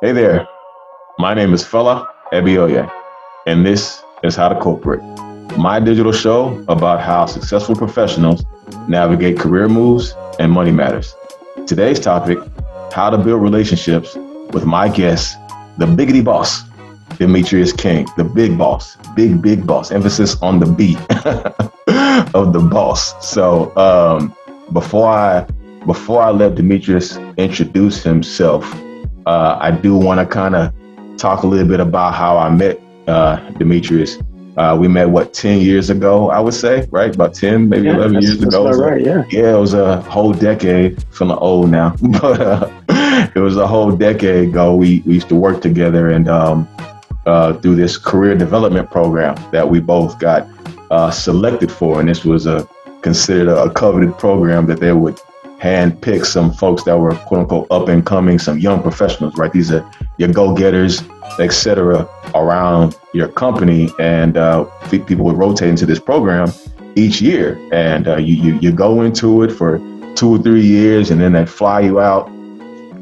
Hey there, my name is Fella Ebioye, and this is How to Corporate, my digital show about how successful professionals navigate career moves and money matters. Today's topic how to build relationships with my guest, the biggity boss, Dimitrius King, the big boss, big, big boss, emphasis on the B of the boss. So um, before I before I let Dimitrius introduce himself, uh, I do want to kind of talk a little bit about how I met uh, Dimitrius. Uh, we met what ten years ago, I would say, right? About ten, maybe Yeah, eleven years ago. about right, yeah. yeah, it was a whole decade. Feeling old now, but uh, it was a whole decade ago. We we used to work together and um, uh, through this career development program that we both got uh, selected for, and this was a considered a, a coveted program that they would hand pick some folks that were quote unquote up and coming, some young professionals, right? These are your go getters, etc., around your company, and uh, people would rotate into this program each year, and uh, you, you you go into it for two or three years, and then they fly you out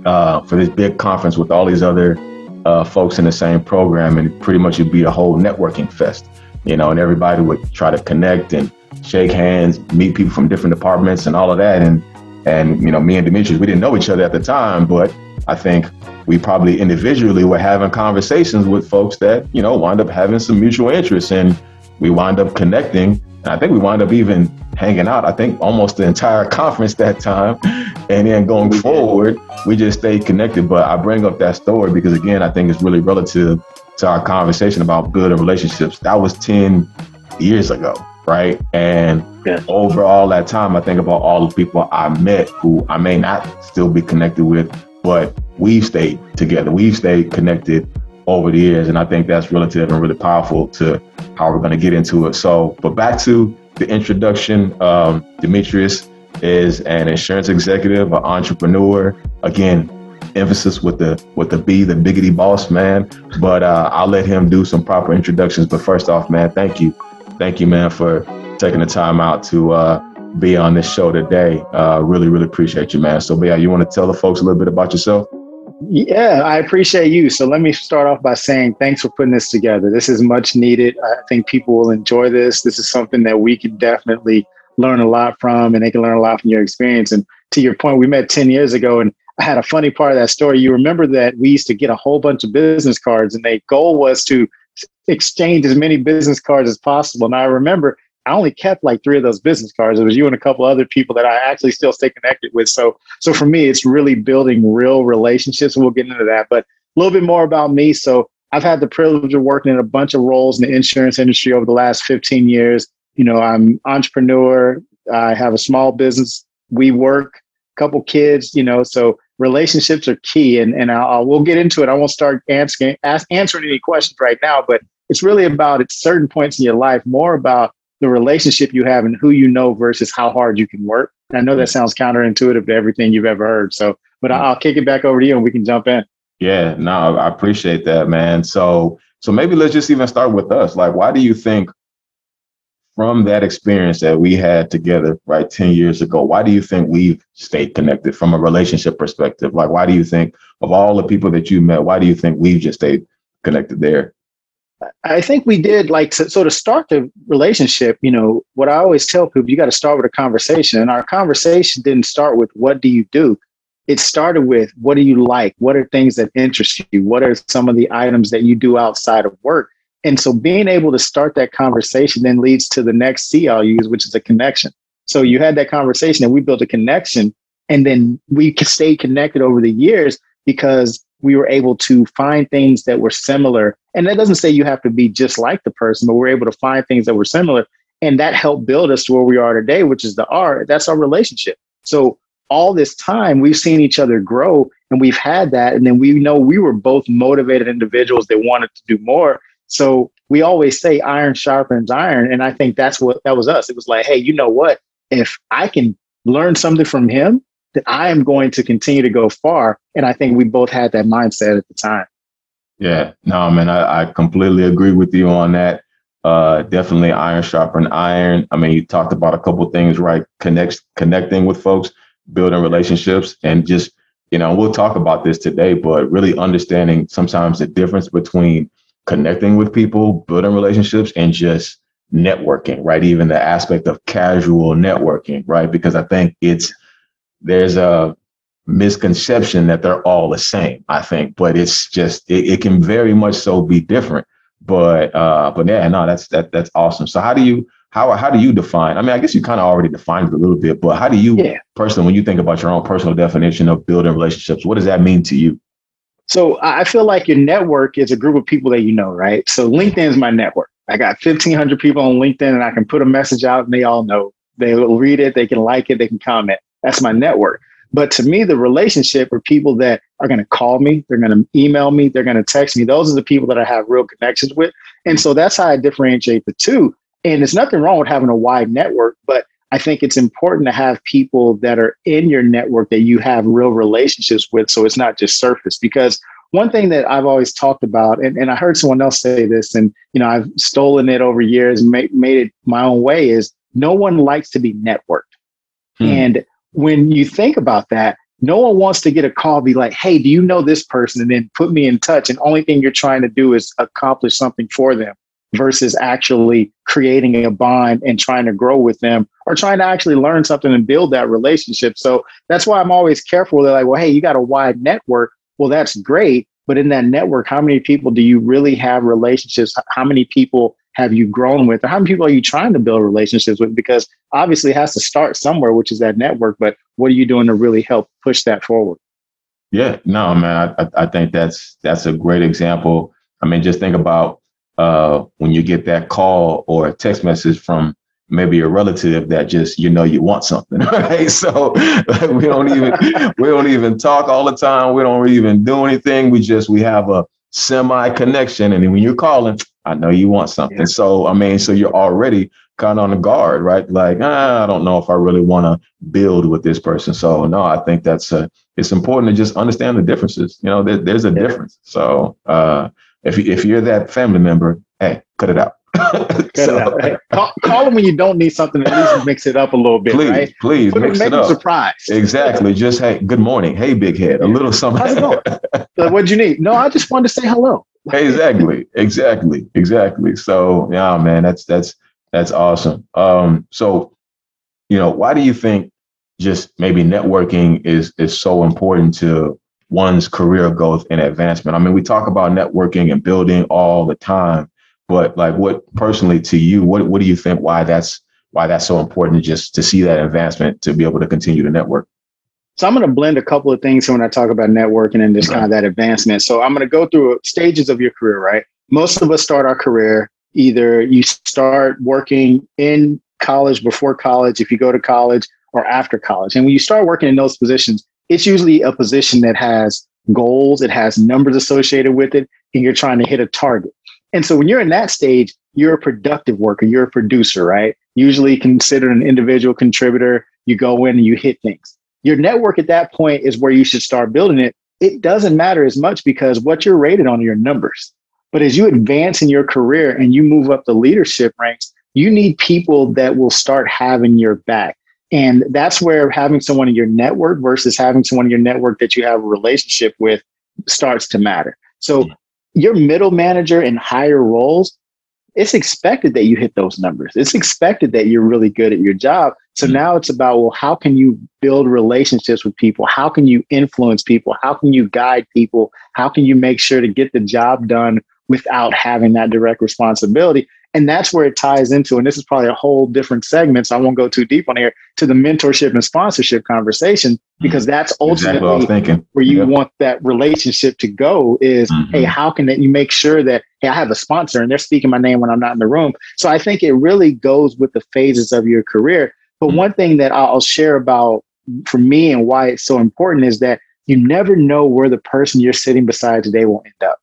uh, for this big conference with all these other uh, folks in the same program, and pretty much it'd be a whole networking fest, you know, and everybody would try to connect and shake hands, meet people from different departments, and all of that, and and you know, me and Dimitrius, we didn't know each other at the time, but I think we probably individually were having conversations with folks that you know wind up having some mutual interests, and we wind up connecting. And I think we wind up even hanging out. I think almost the entire conference that time, and then going forward, we just stayed connected. But I bring up that story because again, I think it's really relative to our conversation about building relationships. That was ten years ago, right? And Yeah. over all that time, I think about all the people I met who I may not still be connected with, but we've stayed together. We've stayed connected over the years. And I think that's relative and really powerful to how we're going to get into it. So, but back to the introduction, um, Dimitrius is an insurance executive, an entrepreneur. Again, emphasis with the with the B, the biggity boss man. But uh, I'll let him do some proper introductions. But first off, man, thank you, thank you, man, for taking the time out to uh, be on this show today. Uh, really, really appreciate you, man. So, yeah, you want to tell the folks a little bit about yourself? Yeah, I appreciate you. So let me start off by saying thanks for putting this together. This is much needed. I think people will enjoy this. This is something that we can definitely learn a lot from, and they can learn a lot from your experience. And to your point, we met 10 years ago, and I had a funny part of that story. You remember that we used to get a whole bunch of business cards, and the goal was to exchange as many business cards as possible. And I remember I only kept like three of those business cards. It was you and a couple other people that I actually still stay connected with. So, so for me, it's really building real relationships. We'll get into that, but a little bit more about me. So, I've had the privilege of working in a bunch of roles in the insurance industry over the last 15 years. You know, I'm entrepreneur. I have a small business. We work, a couple kids. You know, so relationships are key, and and I'll, we'll get into it. I won't start asking ask, answering any questions right now, but it's really about at certain points in your life, more about the relationship you have and who you know versus how hard you can work. And I know that sounds counterintuitive to everything you've ever heard. So, but I'll kick it back over to you and we can jump in. Yeah, no, I appreciate that, man. So, so maybe let's just even start with us. Like, why do you think, from that experience that we had together, right, ten years ago, why do you think we've stayed connected from a relationship perspective? Like, why do you think of all the people that you met, why do you think we've just stayed connected there? I think we did like so, so to start the relationship, you know, what I always tell people, you got to start with a conversation. And our conversation didn't start with what do you do? It started with what do you like? What are things that interest you? What are some of the items that you do outside of work? And so being able to start that conversation then leads to the next C I'll use, which is a connection. So you had that conversation and we built a connection and then we stayed connected over the years because we were able to find things that were similar. And that doesn't say you have to be just like the person, but we're able to find things that were similar. And that helped build us to where we are today, which is the art. That's our relationship. So all this time we've seen each other grow and we've had that. And then we know we were both motivated individuals that wanted to do more. So we always say iron sharpens iron. And I think that's what that was us. It was like, hey, you know what? If I can learn something from him, then I am going to continue to go far. And I think we both had that mindset at the time. Yeah, no, man, I, I completely agree with you on that. Uh, definitely iron sharpen iron. I mean, you talked about a couple things, right? Connects, connecting with folks, building relationships, and just you know, we'll talk about this today, but really understanding sometimes the difference between connecting with people, building relationships, and just networking, right? Even the aspect of casual networking, right? Because I think it's there's a misconception that they're all the same, I think, but it's just it, it can very much so be different. But uh, but yeah, no, that's that that's awesome. So how do you how how do you define? I mean, I guess you kind of already defined it a little bit, but how do you yeah. personally, when you think about your own personal definition of building relationships, what does that mean to you? So I feel like your network is a group of people that you know, right? So LinkedIn is my network. I got 1,500 people on LinkedIn and I can put a message out and they all know. They will read it, they can like it, they can comment. That's my network. But to me, the relationship are people that are going to call me, they're going to email me, they're going to text me. Those are the people that I have real connections with. And so that's how I differentiate the two. And there's nothing wrong with having a wide network, but I think it's important to have people that are in your network that you have real relationships with. So it's not just surface. Because one thing that I've always talked about, and, and I heard someone else say this, and you know, I've stolen it over years and made, made it my own way, is no one likes to be networked. Hmm. And when you think about that, no one wants to get a call, be like, hey, do you know this person? And then put me in touch. And only thing you're trying to do is accomplish something for them versus actually creating a bond and trying to grow with them or trying to actually learn something and build that relationship. So that's why I'm always careful. They're like, well, hey, you got a wide network. Well, that's great. But in that network, how many people do you really have relationships? How many people have you grown with? Or how many people are you trying to build relationships with? Because obviously it has to start somewhere, which is that network. But what are you doing to really help push that forward? Yeah, no, man, I, I think that's that's a great example. I mean, just think about uh, when you get that call or a text message from maybe a relative that just you know you want something right? So we don't even we don't even talk all the time. We don't even do anything. We just we have a semi connection and when you're calling i know you want something. Yeah. so i mean so you're already kind of on the guard right? Like ah, i don't know if i really want to build with this person. So no i think that's uh, it's important to just understand the differences. You know there, there's a yeah. difference. So uh if, if you're that family member hey cut it out so, call, call, them when you don't need something. At least mix it up a little bit. Please, right? please Put mix it, it up. Surprise. Exactly. Just hey, good morning. Hey, big head. A little something. How's it going? What'd you need? No, I just wanted to say hello. exactly. Exactly. Exactly. So yeah, man, that's that's that's awesome. Um, so you know, why do you think just maybe networking is is so important to one's career growth and advancement? I mean, we talk about networking and building all the time but like, what personally to you, what what do you think? Why that's why that's so important just to see that advancement to be able to continue to network? So I'm going to blend a couple of things when I talk about networking and just kind of that advancement. So I'm going to go through stages of your career, right? Most of us start our career either you start working in college before college, if you go to college, or after college. And when you start working in those positions, it's usually a position that has goals, it has numbers associated with it, and you're trying to hit a target. And so when you're in that stage, you're a productive worker, you're a producer, right? Usually considered an individual contributor. You go in and you hit things. Your network at that point is where you should start building it. It doesn't matter as much because what you're rated on are your numbers. But as you advance in your career and you move up the leadership ranks, you need people that will start having your back. And that's where having someone in your network versus having someone in your network that you have a relationship with starts to matter. So hmm. Your middle manager in higher roles, it's expected that you hit those numbers. It's expected that you're really good at your job. So mm-hmm. now it's about, well, how can you build relationships with people? How can you influence people? How can you guide people? How can you make sure to get the job done without having that direct responsibility? And that's where it ties into, and this is probably a whole different segment, so I won't go too deep on here, to the mentorship and sponsorship conversation, mm-hmm. because that's ultimately exactly where you yep. want that relationship to go is, mm-hmm. hey, how can that you make sure that, hey, I have a sponsor and they're speaking my name when I'm not in the room. So I think it really goes with the phases of your career. But mm-hmm. one thing that I'll share about for me and why it's so important is that you never know where the person you're sitting beside today will end up.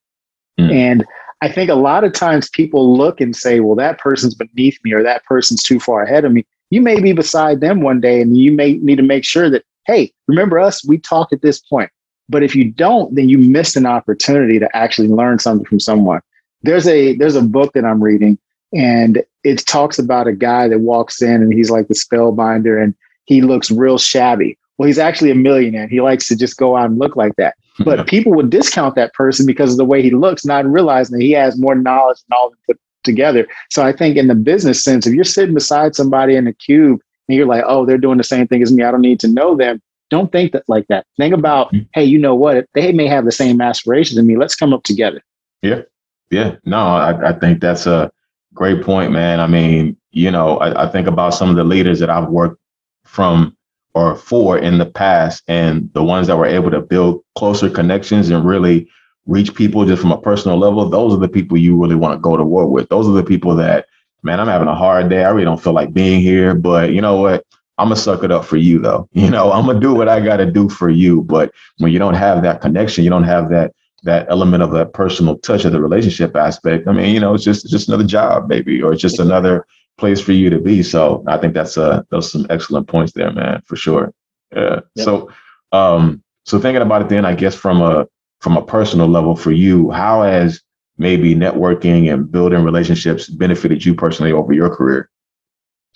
Mm. And I think a lot of times people look and say, well, that person's beneath me or that person's too far ahead of me. You may be beside them one day and you may need to make sure that, hey, remember us? We talk at this point. But if you don't, then you missed an opportunity to actually learn something from someone. There's a there's a book that I'm reading and it talks about a guy that walks in and he's like the spellbinder and he looks real shabby. well, he's actually a millionaire. He likes to just go out and look like that. But people would discount that person because of the way he looks, not realizing that he has more knowledge and all put together. So I think in the business sense, if you're sitting beside somebody in a cube and you're like, oh, they're doing the same thing as me, I don't need to know them. Don't think that like that. Think about, mm-hmm. hey, you know what? They may have the same aspirations as me. Let's come up together. Yeah. Yeah. No, I, I think that's a great point, man. I mean, you know, I, I think about some of the leaders that I've worked from or for in the past and the ones that were able to build closer connections and really reach people just from a personal level, those are the people you really want to go to war with. Those are the people that, man, I'm having a hard day. I really don't feel like being here, but you know what? I'm gonna suck it up for you though. You know, I'm gonna do what I gotta do for you. But when you don't have that connection, you don't have that that element of that personal touch of the relationship aspect. I mean, you know, it's just it's just another job, maybe, or it's just another place for you to be. So I think that's uh those some excellent points there, man, for sure. Yeah. Yep. So um so thinking about it then, I guess from a from a personal level for you, how has maybe networking and building relationships benefited you personally over your career?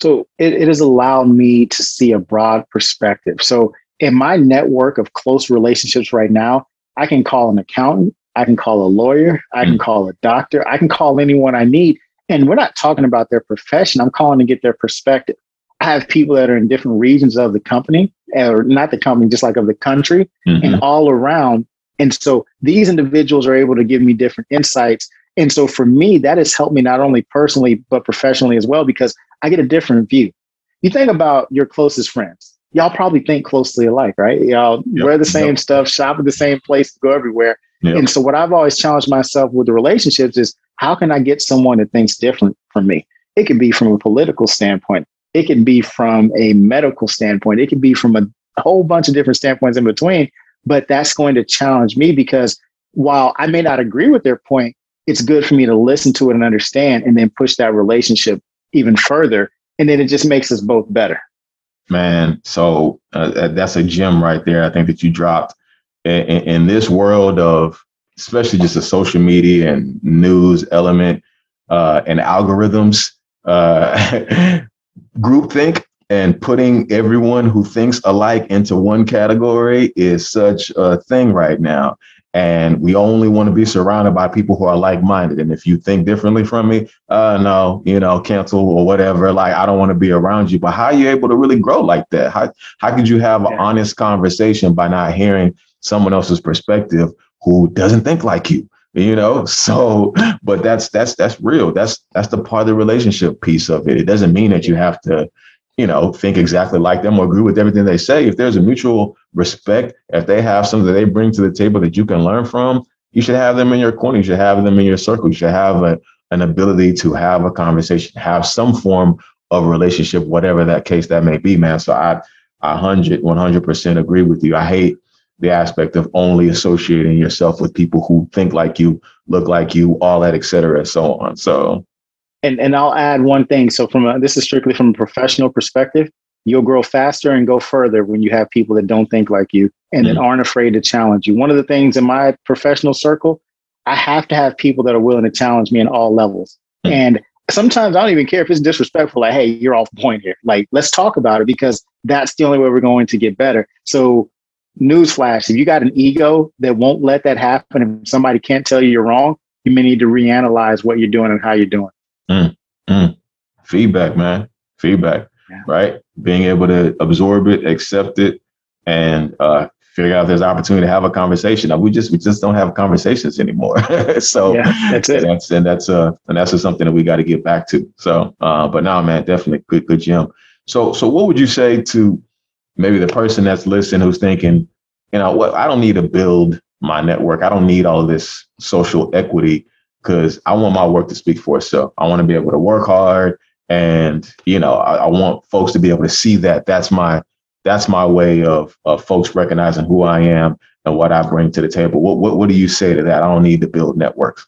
So it, it has allowed me to see a broad perspective. So in my network of close relationships right now, I can call an accountant, I can call a lawyer, I can mm. call a doctor, I can call anyone I need and we're not talking about their profession. I'm calling to get their perspective. I have people that are in different regions of the company, or not the company, just like of the country, mm-hmm. and all around. And so these individuals are able to give me different insights. And so for me, that has helped me not only personally, but professionally as well, because I get a different view. You think about your closest friends. Y'all probably think closely alike, right? Y'all yep. wear the same yep. stuff, shop at the same place, go everywhere. Yep. And so what I've always challenged myself with the relationships is how can I get someone that thinks different from me? It could be from a political standpoint. It could be from a medical standpoint. It could be from a whole bunch of different standpoints in between. But that's going to challenge me because while I may not agree with their point, it's good for me to listen to it and understand and then push that relationship even further. And then it just makes us both better. Man, so uh, that's a gem right there. I think that you dropped in, in this world of especially just the social media and news element uh, and algorithms, uh, groupthink and putting everyone who thinks alike into one category is such a thing right now. And we only want to be surrounded by people who are like minded. And if you think differently from me, uh, no, you know, cancel or whatever. Like, I don't want to be around you. But how are you able to really grow like that? How, how could you have an honest conversation by not hearing someone else's perspective who doesn't think like you you know? So but that's that's that's real. That's that's the part of the relationship piece of it. It doesn't mean that you have to you know think exactly like them or agree with everything they say. If there's a mutual respect if they have something that they bring to the table that you can learn from you should have them in your corner. You should have them in your circle. You should have a, an ability to have a conversation have some form of relationship whatever that case that may be man. So i i 100 100% agree with you. I hate the aspect of only associating yourself with people who think like you, look like you, all that, et cetera, and so on. So, and and I'll add one thing. So, from a, this is strictly from a professional perspective. You'll grow faster and go further when you have people that don't think like you and mm-hmm. that aren't afraid to challenge you. One of the things in my professional circle, I have to have people that are willing to challenge me in all levels. Mm-hmm. And sometimes I don't even care if it's disrespectful. Like, hey, you're off point here. Like, let's talk about it because that's the only way we're going to get better. So newsflash, if you got an ego that won't let that happen, if somebody can't tell you you're wrong, you may need to reanalyze what you're doing and how you're doing. Mm, mm. Feedback, man. Feedback, yeah. right? Being able to absorb it, accept it, and uh, figure out if there's opportunity to have a conversation. We just we just don't have conversations anymore. so yeah, that's it. And that's and that's uh and that's just something that we got to get back to. So, uh, but now, man, definitely good good gem. So so what would you say to maybe the person that's listening who's thinking, you know, what I don't need to build my network. I don't need all this social equity because I want my work to speak for itself. I want to be able to work hard, and you know, I, I, want folks to be able to see that. That's my that's my way of of folks recognizing who I am and what I bring to the table. What what what do you say to that? I don't need to build networks.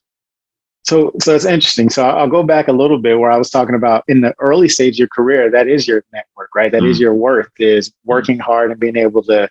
So, so it's interesting. So I'll go back a little bit where I was talking about in the early stage of your career, that is your network, right? That mm is your worth is working hard and being able to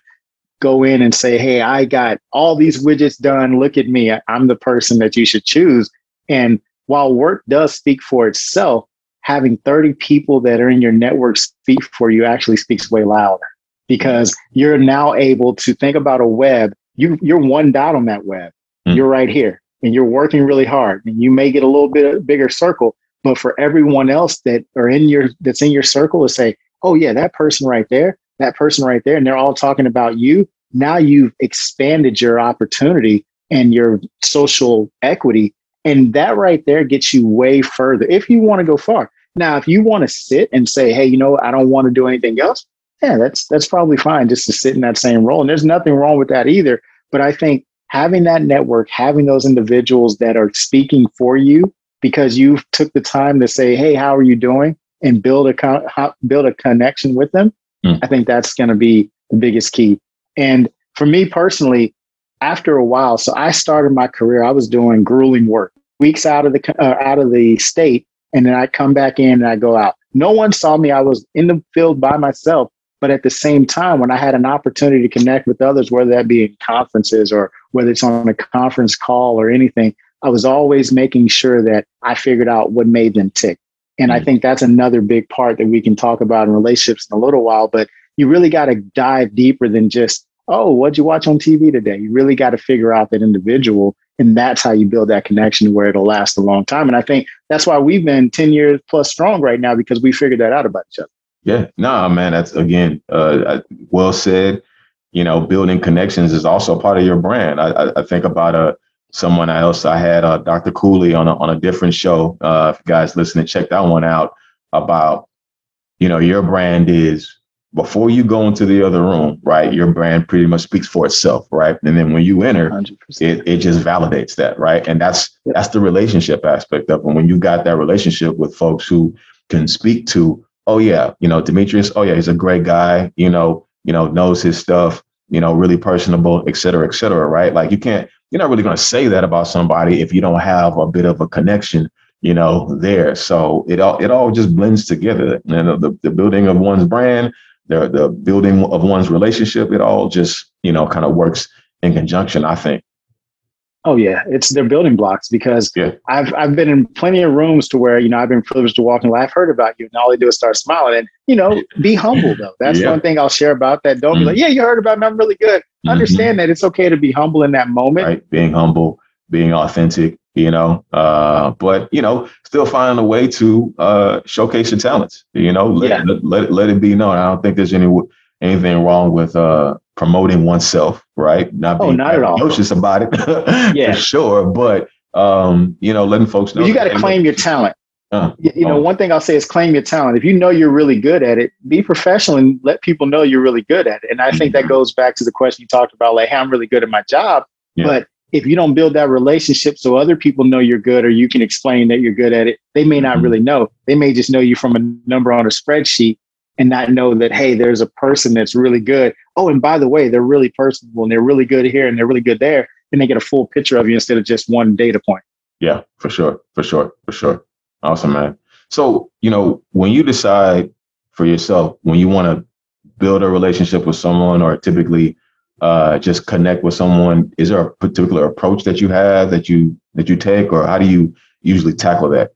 go in and say, Hey, I got all these widgets done. Look at me. I'm the person that you should choose. And while work does speak for itself, having 30 people that are in your network speak for you actually speaks way louder. because you're now able to think about a web. You, you're one dot on that web. Mm. You're right here and you're working really hard and you may get a little bit bigger circle, but for everyone else that are in your, that's in your circle to say, oh yeah, that person right there, that person right there, and they're all talking about you. Now you've expanded your opportunity and your social equity. And that right there gets you way further if you want to go far. Now, if you want to sit and say, hey, you know, I don't want to do anything else, yeah, that's that's probably fine just to sit in that same role. And there's nothing wrong with that either. But I think having that network, having those individuals that are speaking for you because you took the time to say, "Hey, how are you doing?" and build a build a connection with them. Mm. I think that's going to be the biggest key. And for me personally, after a while, so I started my career. I was doing grueling work, weeks out of the uh, out of the state, and then I come back in and I go out. No one saw me. I was in the field by myself, but at the same time, when I had an opportunity to connect with others, whether that be in conferences or whether it's on a conference call or anything, I was always making sure that I figured out what made them tick. And mm-hmm. I think that's another big part that we can talk about in relationships in a little while. But you really got to dive deeper than just, oh, what'd you watch on TV today? You really got to figure out that individual. And that's how you build that connection where it'll last a long time. And I think that's why we've been 10 years plus strong right now because we figured that out about each other. Yeah, no, man, that's again, uh, well said. You know, building connections is also part of your brand. I, I think about a uh, someone else. I had uh, Dr. Cooley on a, on a different show. Uh, if you guys listening, check that one out. About you know, your brand is before you go into the other room, right? Your brand pretty much speaks for itself, right? And then when you enter, 100%. it it just validates that, right? And that's that's the relationship aspect of it. When you got that relationship with folks who can speak to oh yeah, you know, Dimitrius, oh yeah, he's a great guy, you know, you know, knows his stuff, you know, really personable, et cetera, et cetera, right? Like you can't, you're not really going to say that about somebody if you don't have a bit of a connection, you know, there. So it all, it all just blends together. And the, the building of one's brand, the, the building of one's relationship, it all just, you know, kind of works in conjunction, I think. Oh yeah, it's their building blocks because yeah. I've I've been in plenty of rooms to where you know I've been privileged to walk in. I've heard about you, and all they do is start smiling. And you know, be humble though. That's yeah. one thing I'll share about that. Don't mm-hmm. be like, yeah, you heard about me. I'm really good. Mm-hmm. Understand that it's okay to be humble in that moment. Right, being humble, being authentic. You know, uh, but you know, still finding a way to uh, showcase your talents. You know, let, yeah. let, let, let it be known. I don't think there's any anything wrong with uh, promoting oneself, right? Not oh, being oh, not at all. about it, yeah, for sure. But um, you know, letting folks know you got to claim your talent. Uh, you, you know, oh. one thing I'll say is claim your talent. If you know you're really good at it, be professional and let people know you're really good at it. And I think that mm-hmm. goes back to the question you talked about, like, hey, I'm really good at my job. Yeah. But if you don't build that relationship so other people know you're good or you can explain that you're good at it, they may not mm-hmm. really know. They may just know you from a number on a spreadsheet and not know that hey there's a person that's really good. Oh and by the way they're really personable and they're really good here and they're really good there. And they get a full picture of you instead of just one data point. Yeah for sure for sure for sure. Awesome man. So you know when you decide for yourself when you want to build a relationship with someone or typically uh, just connect with someone is there a particular approach that you have that you that you take or how do you usually tackle that?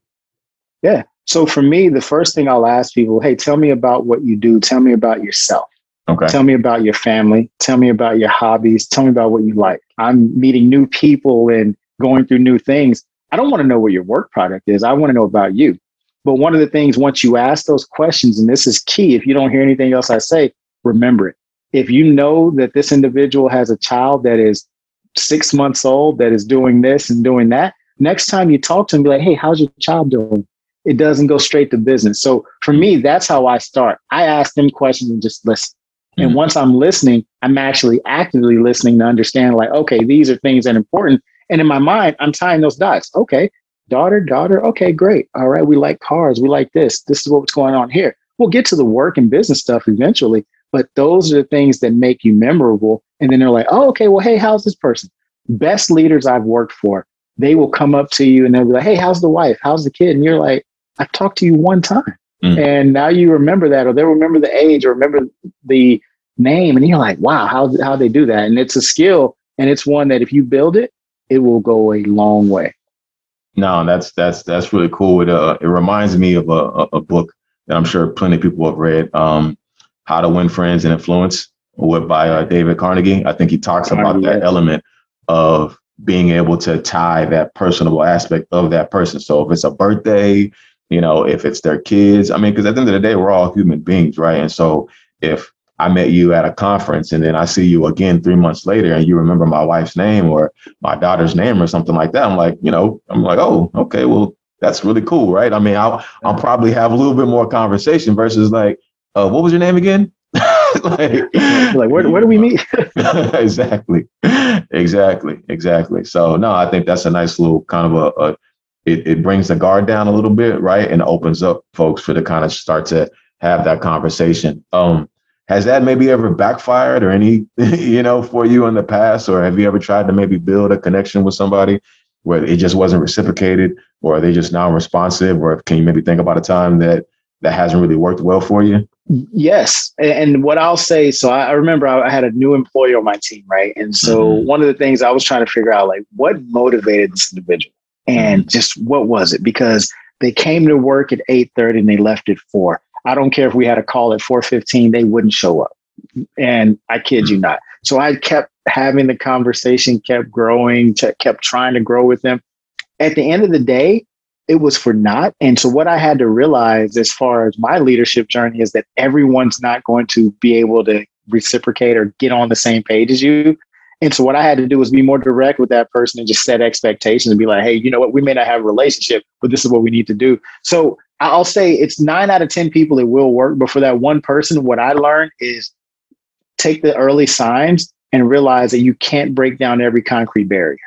Yeah so for me, the first thing I'll ask people, hey, tell me about what you do. Tell me about yourself. Okay. Tell me about your family. Tell me about your hobbies. Tell me about what you like. I'm meeting new people and going through new things. I don't want to know what your work product is. I want to know about you. But one of the things, once you ask those questions, and this is key, if you don't hear anything else I say, remember it. If you know that this individual has a child that is six months old that is doing this and doing that, next time you talk to them, be like, hey, how's your child doing? It doesn't go straight to business. So for me, that's how I start. I ask them questions and just listen. And mm-hmm. once I'm listening, I'm actually actively listening to understand, like, okay, these are things that are important. And in my mind, I'm tying those dots. Okay, daughter, daughter. Okay, great. All right, we like cars. We like this. This is what's going on here. We'll get to the work and business stuff eventually, but those are the things that make you memorable. And then they're like, oh, okay, well, hey, how's this person? Best leaders I've worked for, they will come up to you and they'll be like, hey, how's the wife? How's the kid? And you're like, I've talked to you one time. Mm. And now you remember that, or they remember the age or remember the name. And you're like, wow, how, how they do that? And it's a skill. And it's one that if you build it, it will go a long way. No, that's that's that's really cool. It uh, it reminds me of a, a book that I'm sure plenty of people have read. Um, How to Win Friends and Influence with by uh, David Carnegie. I think he talks about that element of being able to tie that personable aspect of that person. So if it's a birthday, you know, if it's their kids, I mean, because at the end of the day, we're all human beings, right? And so if I met you at a conference and then I see you again three months later and you remember my wife's name or my daughter's name or something like that, I'm like, you know, I'm like, oh, okay, well, that's really cool, right? I mean, I'll, I'll probably have a little bit more conversation versus like, uh, what was your name again? like, like where, where do we meet? exactly, exactly, exactly. So no, I think that's a nice little kind of a, a it, it brings the guard down a little bit, right, and opens up folks for to kind of start to have that conversation. Um, has that maybe ever backfired or any, you know, for you in the past, or have you ever tried to maybe build a connection with somebody where it just wasn't reciprocated, or are they just non-responsive, or can you maybe think about a time that that hasn't really worked well for you? Yes. And what I'll say, so I remember I had a new employee on my team, right? And so mm-hmm. one of the things I was trying to figure out, like, what motivated this individual? And mm-hmm. just what was it? Because they came to work at 8:30 and they left at 4. I don't care if we had a call at 4:15, they wouldn't show up. And I kid you not. So I kept having the conversation, kept growing, kept trying to grow with them. At the end of the day, it was for naught. And so what I had to realize as far as my leadership journey is that everyone's not going to be able to reciprocate or get on the same page as you. And so what I had to do was be more direct with that person and just set expectations and be like, hey, you know what, we may not have a relationship, but this is what we need to do. So I'll say it's nine out of 10 people it will work. But for that one person, what I learned is take the early signs and realize that you can't break down every concrete barrier.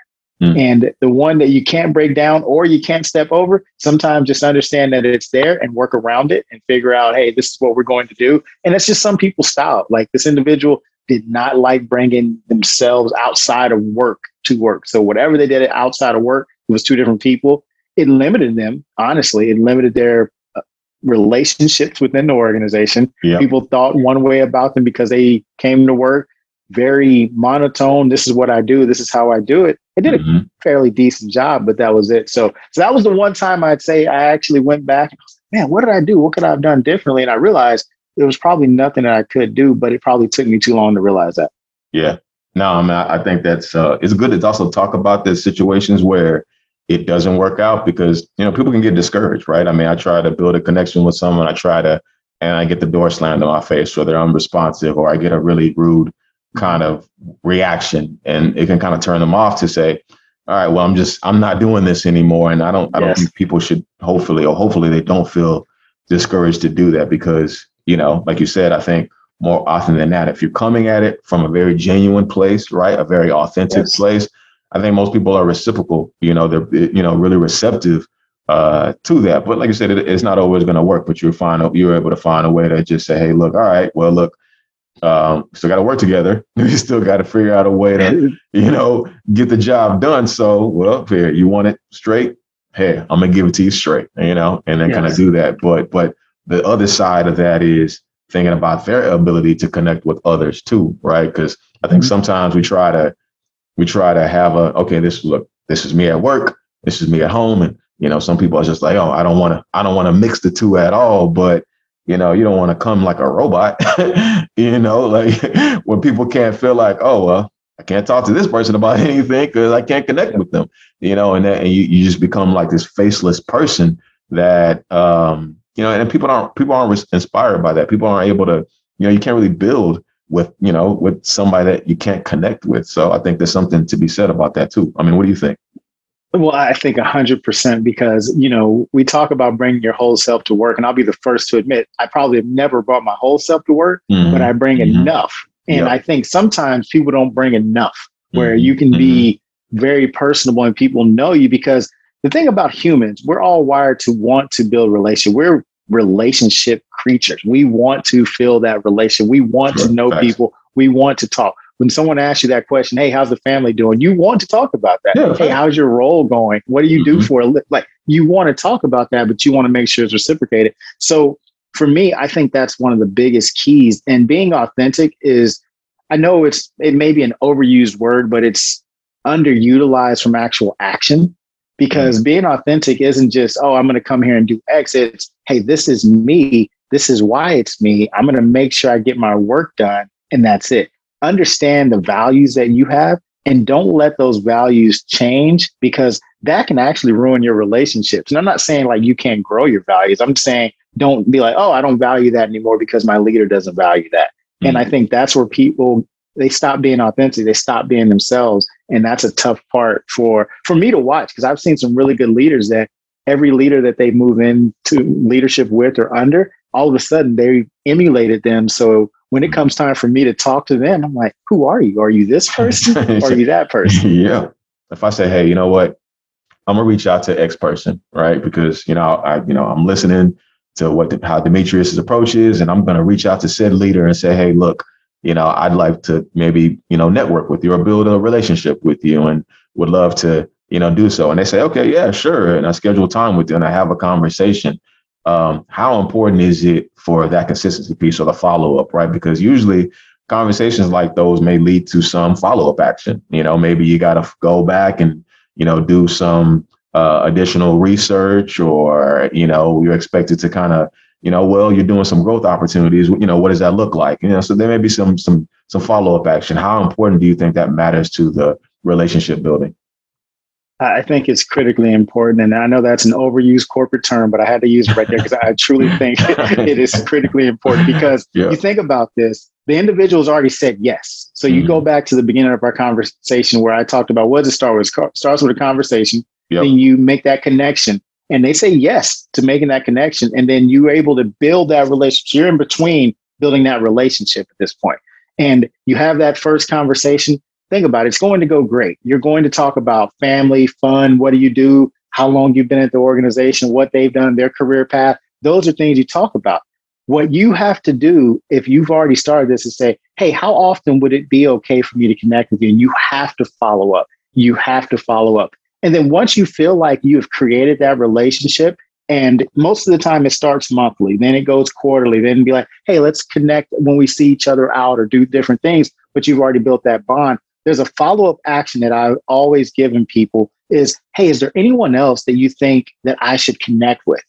Mm. And the one that you can't break down or you can't step over, sometimes just understand that it's there and work around it and figure out, hey, this is what we're going to do. And it's just some people's style. Like this individual did not like bringing themselves outside of work to work. So whatever they did outside of work, it was two different people. It limited them, honestly. It limited their uh, relationships within the organization. Yep. People thought one way about them because they came to work very monotone. This is what I do. This is how I do it. I did a mm-hmm. fairly decent job, but that was it. So, so that was the one time I'd say I actually went back. Man, what did I do? What could I have done differently? And I realized there was probably nothing that I could do, but it probably took me too long to realize that. Yeah. No, I mean, I think that's uh, it's good to also talk about the situations where it doesn't work out because you know people can get discouraged, right? I mean, I try to build a connection with someone, I try to, and I get the door slammed in my face, or they're unresponsive, or I get a really rude kind of reaction and it can kind of turn them off to say all right well i'm just i'm not doing this anymore and i don't i don't think people should hopefully or hopefully they don't feel discouraged to do that because you know like you said i think more often than not if you're coming at it from a very genuine place right a very authentic yes. place i think most people are reciprocal you know they're you know really receptive uh, to that but like i said it, it's not always going to work but you're fine you're able to find a way to just say hey look all right well look um, still got to work together. We still got to figure out a way to, you know, get the job done. So, well, here you want it straight. Hey, I'm gonna give it to you straight, you know, and then yes. kind of do that. But, but the other side of that is thinking about their ability to connect with others too, right? Because I think mm-hmm. sometimes we try to, we try to have a, okay, this look, this is me at work, this is me at home, and you know, some people are just like, oh, I don't want to, I don't want to mix the two at all, but you know, you don't want to come like a robot, you know, like when people can't feel like, oh, well, I can't talk to this person about anything because I can't connect with them, you know, and that, and you, you just become like this faceless person that, um, you know, and people aren't, people aren't inspired by that. People aren't able to, you know, you can't really build with, you know, with somebody that you can't connect with. So I think there's something to be said about that too. I mean, what do you think? Well, I think 100% because, you know, we talk about bringing your whole self to work. And I'll be the first to admit, I probably have never brought my whole self to work, mm-hmm. but I bring mm-hmm. enough. And yep. I think sometimes people don't bring enough where mm-hmm. you can be mm-hmm. very personable and people know you because the thing about humans, we're all wired to want to build relationship. We're relationship creatures. We want to feel that relation. We want to know people. We want to talk when someone asks you that question, hey, how's the family doing? You want to talk about that. Yeah, hey, how's your role going? What do you mm-hmm. do for a like? You want to talk about that, but you want to make sure it's reciprocated. So for me, I think that's one of the biggest keys. And being authentic is, I know it's it may be an overused word, but it's underutilized from actual action because mm-hmm. being authentic isn't just oh i'm going to come here and do x it's hey this is me This is why it's me. I'm going to make sure I get my work done. And that's it. Understand the values that you have and don't let those values change because that can actually ruin your relationships. And I'm not saying like you can't grow your values. I'm saying don't be like, oh, I don't value that anymore because my leader doesn't value that. Mm-hmm. And I mm. think that's where people they stop being authentic, they stop being themselves. And that's a tough part for for me to watch because I've seen some really good leaders that every leader that they move into leadership with or under, all of a sudden they emulated them. So when it comes time for me to talk to them, I'm like, who are you? Are you this person? or are you that person? yeah. If I say, hey, you know what? I'm gonna reach out to X person, right? Because you know, I you know, I'm listening to what the, how Dimitrius's approach is, and I'm gonna reach out to said leader and say, hey, look, you know, I'd like to maybe you know network with you or build a relationship with you, and would love to you know do so. And they say, okay, yeah, sure, and I schedule time with you and I have a conversation. Um, how important is it for that consistency piece or the follow up, right? Because usually conversations like those may lead to some follow up action. You know, maybe you got to go back and you know, do some uh, additional research or, you know, you're expected to kind of, you know, well, you're doing some growth opportunities. You know, what does that look like? You know, so there may be some some some follow up action. How important do you think that matters to the relationship building? I think it's critically important. And I know that's an overused corporate term, but I had to use it right there because I truly think it is critically important because yeah. you think about this, the individual's already said yes. So you mm-hmm. go back to the beginning of our conversation where I talked about what does it start with? It starts with a conversation. Yep. Then you make that connection. And they say yes to making that connection. And then you're able to build that relationship. You're in between building that relationship at this. And you have that first conversation. Think about it. It's going to go great. You're going to talk about family, fun. What do you do? How long you've been at the organization, what they've done, their career path. Those are things you talk about. What you have to do if you've already started this is say, hey, how often would it be okay for me to connect with you? And you have to follow up. You have to follow up. And then once you feel like you have created that relationship, and most of the time it starts monthly, then it goes quarterly, then be like, hey, let's connect when we see each other out or do different things, but you've already built that bond. There's a follow up action that I've always given people is, hey, is there anyone else that you think that I should connect with?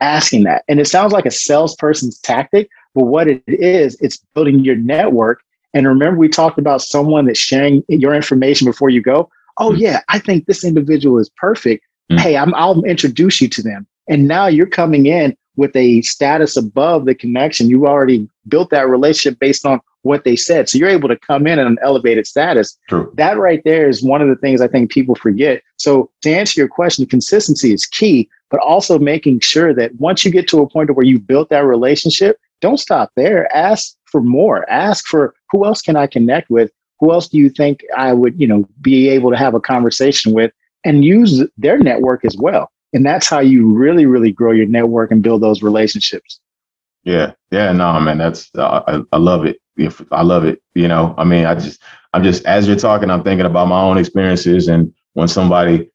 asking that. And it sounds like a salesperson's tactic, but what it is, it's building your network. And remember, we talked about someone that's sharing your information before you go. Oh, mm-hmm. yeah, I think this individual is perfect. Mm-hmm. Hey, I'm, I'll introduce you to them. And now you're coming in with a status above the connection. You already built that relationship based on what they said. So you're able to come in at an elevated status. True. That right there is one of the things I think people forget. So to answer your question, consistency is key, but also making sure that once you get to a point where you've built that relationship, don't stop there. Ask for more. Ask for who else can I connect with? Who else do you think I would, you know, be able to have a conversation with and use their network as well. And that's how you really, really grow your network and build those relationships. Yeah, yeah, no, man, that's uh, I, I love it. If I love it, you know, I mean, I just, I'm just as you're talking, I'm thinking about my own experiences and when somebody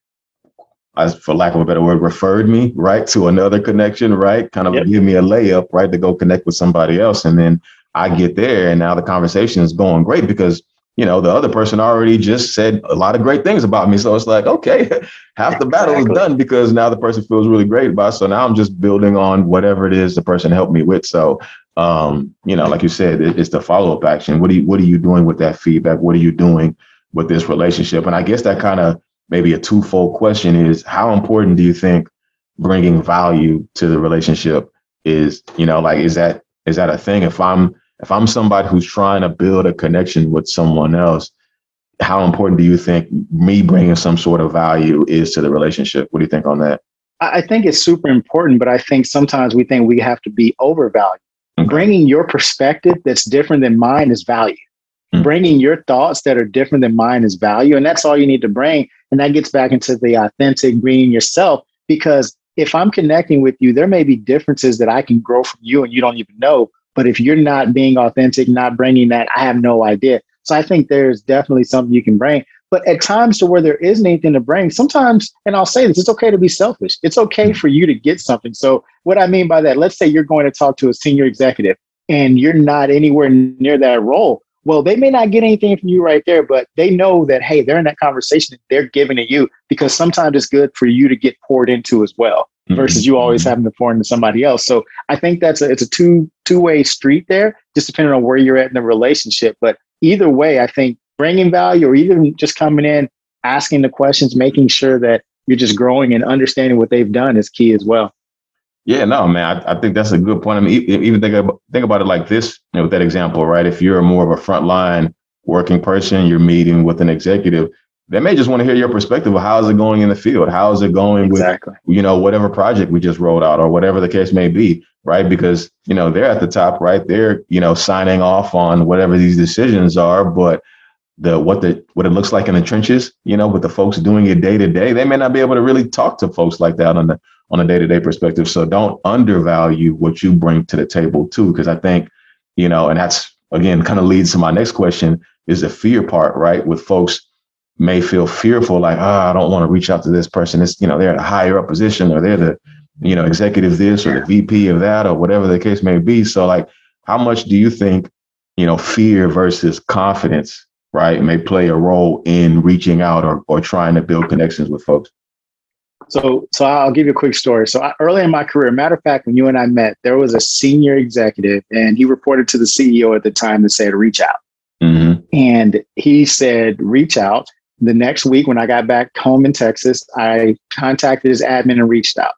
as for lack of a better word, referred me right to another connection, right? Kind of yep. give me a layup, right, to go connect with somebody else. And then I get there and now the conversation is going great because you know the other person already just said a lot of great things about me. So it's like, okay, half the battle exactly. is done because now the person feels really great about it. So now I'm just building on whatever it is the person helped me with. So um, you know, like you said, it, it's the follow-up action. What are you what are you doing with that feedback? What are you doing with this relationship? And I guess that kind of maybe a twofold question is how important do you think bringing value to the relationship is you know like is that is that a thing if i'm if i'm somebody who's trying to build a connection with someone else how important do you think me bringing some sort of value is to the relationship what do you think on that i think it's super important but i think sometimes we think we have to be overvalued okay. bringing your perspective that's different than mine is value mm-hmm. bringing your thoughts that are different than mine is value and that's all you need to bring and that gets back into the authentic being yourself because if I'm connecting with you, there may be differences that I can grow from you and you don't even know. But if you're not being authentic, not bringing that, I have no idea. So I think there's definitely something you can bring. But at times to where there isn't anything to bring, sometimes, and I'll say this, it's okay to be selfish. It's okay for you to get something. So what I mean by that, let's say you're going to talk to a senior executive and you're not anywhere near that role. Well, they may not get anything from you right there, but they know that, hey, they're in that conversation, they're giving to you because sometimes it's good for you to get poured into as well. Mm-hmm. versus you always mm-hmm. having to pour into somebody else. So I think that's a, it's a two two way street there, just depending on where you're at in the relationship. But either way, I think bringing value or even just coming in, asking the questions, making sure that you're just growing and understanding what they've done is key as well. Yeah, no, man, I, I think that's a good point. I mean, even think about, think about it like this, you know, with that example, right? If you're more of a frontline working person, you're meeting with an executive, they may just want to hear your perspective of how is it going in the field? How is it going exactly. with, you know, whatever project we just rolled out or whatever the case may be, right? Because, you know, they're at the top, right? They're, you know, signing off on whatever these decisions are, but the what the what it looks like in the trenches, you know, with the folks doing it day to day, they may not be able to really talk to folks like that on the on a day to day perspective. So don't undervalue what you bring to the table too, because I think, you know, and that's again kind of leads to my next question is the fear part, right? With folks may feel fearful, like, oh, I don't want to reach out to this person. It's, you know, they're at a higher up position or they're the, you know, executive this or the VP of that or whatever the case may be. So like, how much do you think, you know, fear versus confidence, right, may play a role in reaching out or, or trying to build connections with folks? So, so I'll give you a quick story. So I, early in my career, matter of fact, when you and I met, there was a senior executive, and he reported to the CEO at the time to say to reach out. Mm-hmm. And he said, reach out. The next week, when I got back home in Texas, I contacted his admin and reached out.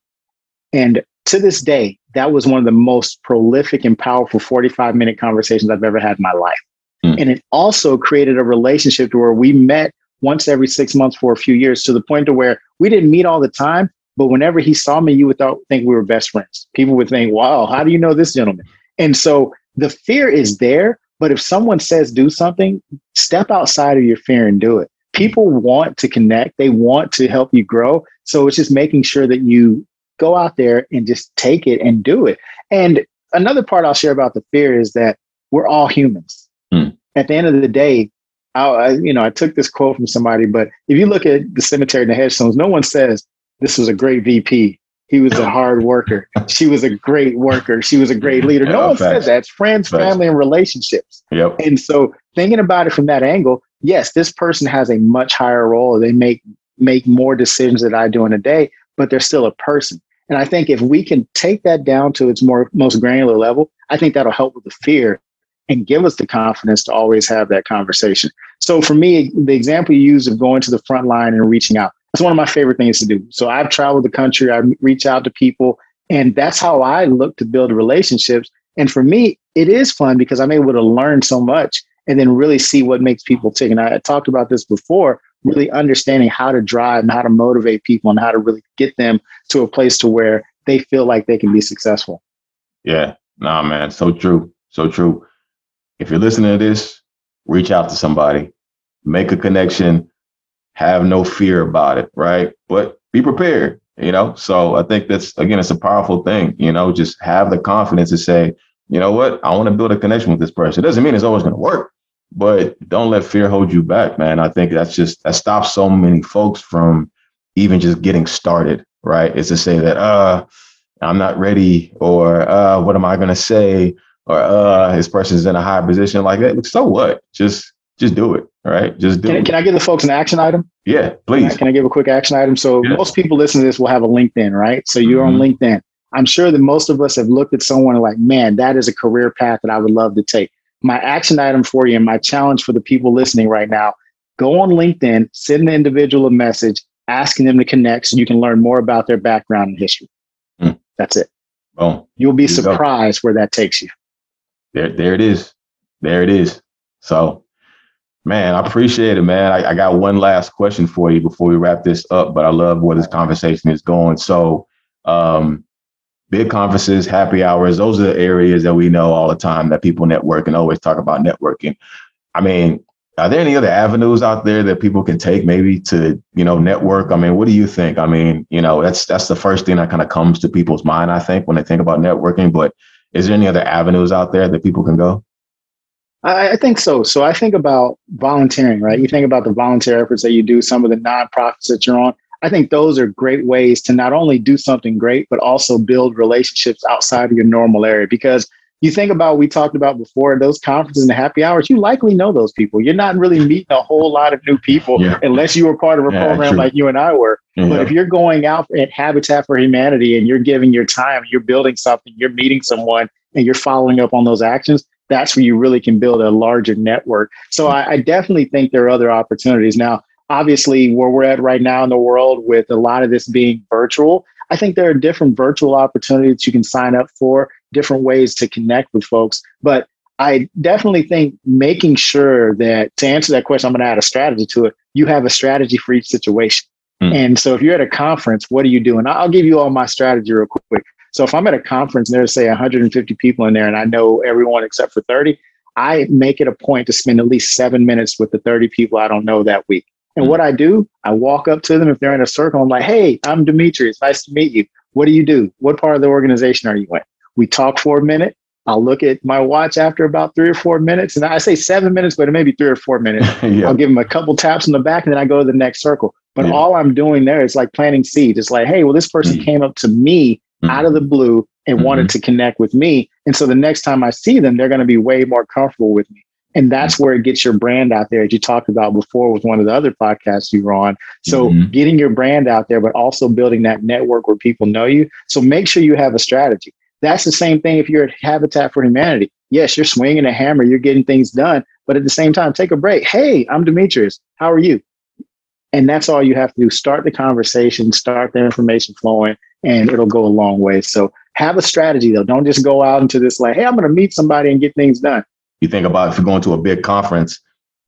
And to this day, that was one of the most prolific and powerful 45 minute conversations I've ever had in my life. Mm. And it also created a relationship to where we met once every six months for a few years to the point to where we didn't meet all the time, but whenever he saw me, you would th- think we were best friends. People would think, wow, how do you know this gentleman? And so the fear is there, but if someone says do something, step outside of your fear and do it. People want to connect, they want to help you grow. So it's just making sure that you go out there and just take it and do it. And another part I'll share about the fear is that we're all humans. Mm. At the end of the day, I, you know, I took this quote from somebody, but if you look at the cemetery and the headstones, no one says this was a great VP. He was a hard worker. She was a great worker. She was a great leader. No one facts. says that. It's friends, facts. family, and relationships. Yep. And so thinking about it from that angle, yes, this person has a much higher role. They make make more decisions than I do in a day, but they're still a person. And I think if we can take that down to its more most granular level, I think that'll help with the fear and give us the confidence to always have that conversation. So for me, the example you use of going to the front line and reaching out, that's one of my favorite things to do. So I've traveled the country, I reach out to people, and that's how I look to build relationships. And for me, it is fun because I'm able to learn so much and then really see what makes people tick. And I talked about this before, really understanding how to drive and how to motivate people and how to really get them to a place to where they feel like they can be successful. Yeah, nah, man, so true, so true. If you're listening to this, reach out to somebody, make a connection, have no fear about it, right? But be prepared, you know? So I think that's, again, it's a powerful thing, you know, just have the confidence to say, you know what, I want to build a connection with this person. It doesn't mean it's always going to work, but don't let fear hold you back, man. I think that's just, that stops so many folks from even just getting started, right? Is to say that, uh, I'm not ready, or uh, what am I going to say? or uh this person's in a high position like that. So what? Just just do it. All right. Just do can, it. Can I give the folks an action item? Yeah, please. Can I give a quick action item? So yeah. most people listening to this will have a LinkedIn, right? So you're mm-hmm. on LinkedIn. I'm sure that most of us have looked at someone like, man, that is a career path that I would love to take. My action item for you and my challenge for the people listening right now, go on LinkedIn, send the individual a message, asking them to connect so you can learn more about their background and history. Mm. That's it. Boom. You'll be surprised where that takes you there, there it is. There it is. So, man, I appreciate it, man. I, I, got one last question for you before we wrap this up, but I love where this conversation is going. So, um, big conferences, happy hours, those are the areas that we know all the time that people network and always talk about networking. I mean, are there any other avenues out there that people can take maybe to, you know, network? I mean, what do you think? I mean, you know, that's that's the first thing that kind of comes to people's mind, I think, when they think about networking. But is there any other avenues out there that people can go? I, I think so. So I think about volunteering, right? You think about the volunteer efforts that you do, some of the nonprofits that you're on. I think those are great ways to not only do something great, but also build relationships outside of your normal area. Because you think about we talked about before those conferences and the happy hours, you likely know those people. You're not really meeting a whole lot of new people yeah. unless you were part of a yeah, program true. like you and I were. Yeah. But if you're going out at Habitat for Humanity and you're giving your time, you're building something, you're meeting someone, and you're following up on those actions, that's where you really can build a larger network. So hmm. I, I definitely think there are other opportunities. Now, obviously, where we're at right now in the world with a lot of this being virtual, I think there are different virtual opportunities you can sign up for, different ways to connect with folks. But I definitely think making sure that to answer that question, I'm going to add a strategy to it. You have a strategy for each situation. Mm. And so if you're at a conference, what are you doing? I'll give you all my strategy real quick. So if I'm at a conference and there's say 150 people in there and I know everyone except for 30, I make it a point to spend at least seven minutes with the 30 people I don't know that week. And what I do, I walk up to them if they're in a circle. I'm like, hey, I'm Dimitrius. Nice to meet you. What do you do? What part of the organization are you in? We talk for a minute. I'll look at my watch after about three or four minutes. And I say seven minutes, but it may be three or four minutes. yeah. I'll give them a couple taps on the back and then I go to the next circle. But yeah. all I'm doing there is like planting seeds. It's like, hey, well, this person mm-hmm. came up to me mm-hmm. out of the blue and mm-hmm. wanted to connect with me. And so the next time I see them, they're going to be way more comfortable with me. And that's where it gets your brand out there, as you talked about before with one of the other podcasts you were on. So mm-hmm. getting your brand out there, but also building that network where people know you. So make sure you have a strategy. That's the same thing if you're at Habitat for Humanity. Yes, you're swinging a hammer, you're getting things done, but at the same time, take a break. Hey, I'm Dimitrius. How are you? And that's all you have to do. Start the conversation, start the information flowing, and it'll go a long way. So have a strategy though. Don't just go out into this like, hey, I'm going to meet somebody and get things done. You think about if you're going to a big conference,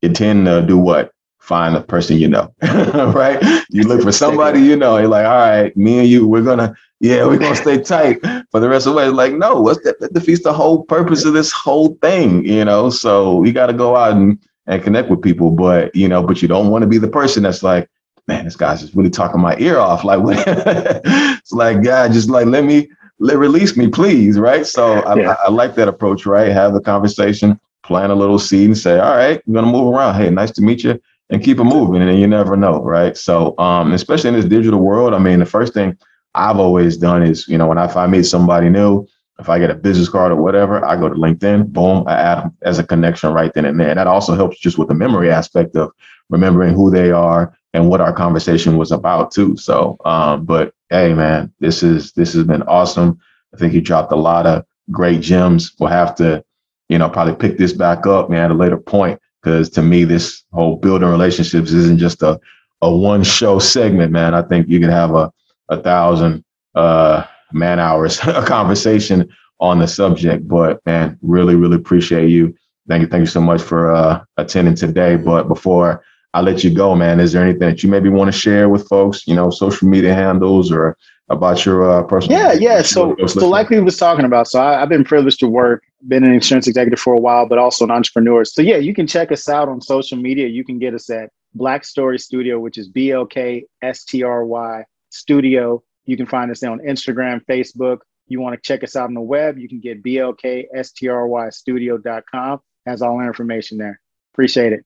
you tend to do what? Find a person you know, right? You look for somebody you know. You're like, all right, me and you, we're gonna, yeah, we're gonna stay tight for the rest of the way. Like, no, what's that? That defeats the whole purpose of this whole thing, you know. So we got to go out and and connect with people, but you know, but you don't want to be the person that's like, man, this guy's just really talking my ear off. Like, it's like, God, just like let me let release me, please, right? So I, yeah. I, I, like that approach, right? Have the conversation, plant a little seed, and say, all right, I'm gonna move around. Hey, nice to meet you, and keep it moving. And you never know, right? So, um, especially in this digital world, I mean, the first thing I've always done is, you know, when I, if I meet somebody new, if I get a business card or whatever, I go to LinkedIn, boom, I add them as a connection right then and there. And that also helps just with the memory aspect of remembering who they are and what our conversation was about too. So, um, but hey, man, this is this has been awesome. I think you dropped a lot of great gems. We'll have to, you know, probably pick this back up, man, at a later point. Because to me, this whole building relationships isn't just a a one show segment, man. I think you can have a a thousand uh, man hours a conversation on the subject. But man, really, really appreciate you. Thank you, thank you so much for uh, attending today. But before I let you go, man. Is there anything that you maybe want to share with folks? You know, social media handles or about your uh, personal? Yeah, yeah. So, so like we was talking about, so I, have been privileged to work, been an insurance executive for a while, but also an entrepreneur. So yeah, you can check us out on social media. You can get us at Black Story Studio, which is B L K S T R Y Studio. You can find us on Instagram, Facebook. You want to check us out on the web, you can get blkstrystudio.com. Has all our information there. Appreciate it.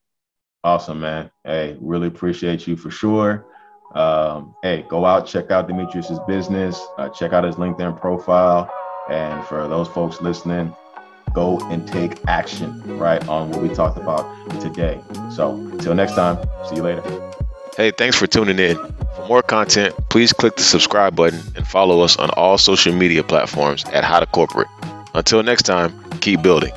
Awesome, man. Hey, really appreciate you for sure. Um, hey, go out, check out Dimitrius's business, uh, check out his LinkedIn profile. And for those folks listening, go and take action, right, on what we talked about today. So until next time, see you later. Hey, thanks for tuning in. For more content, please click the subscribe button and follow us on all social media platforms at How to Corporate. Until next time, keep building.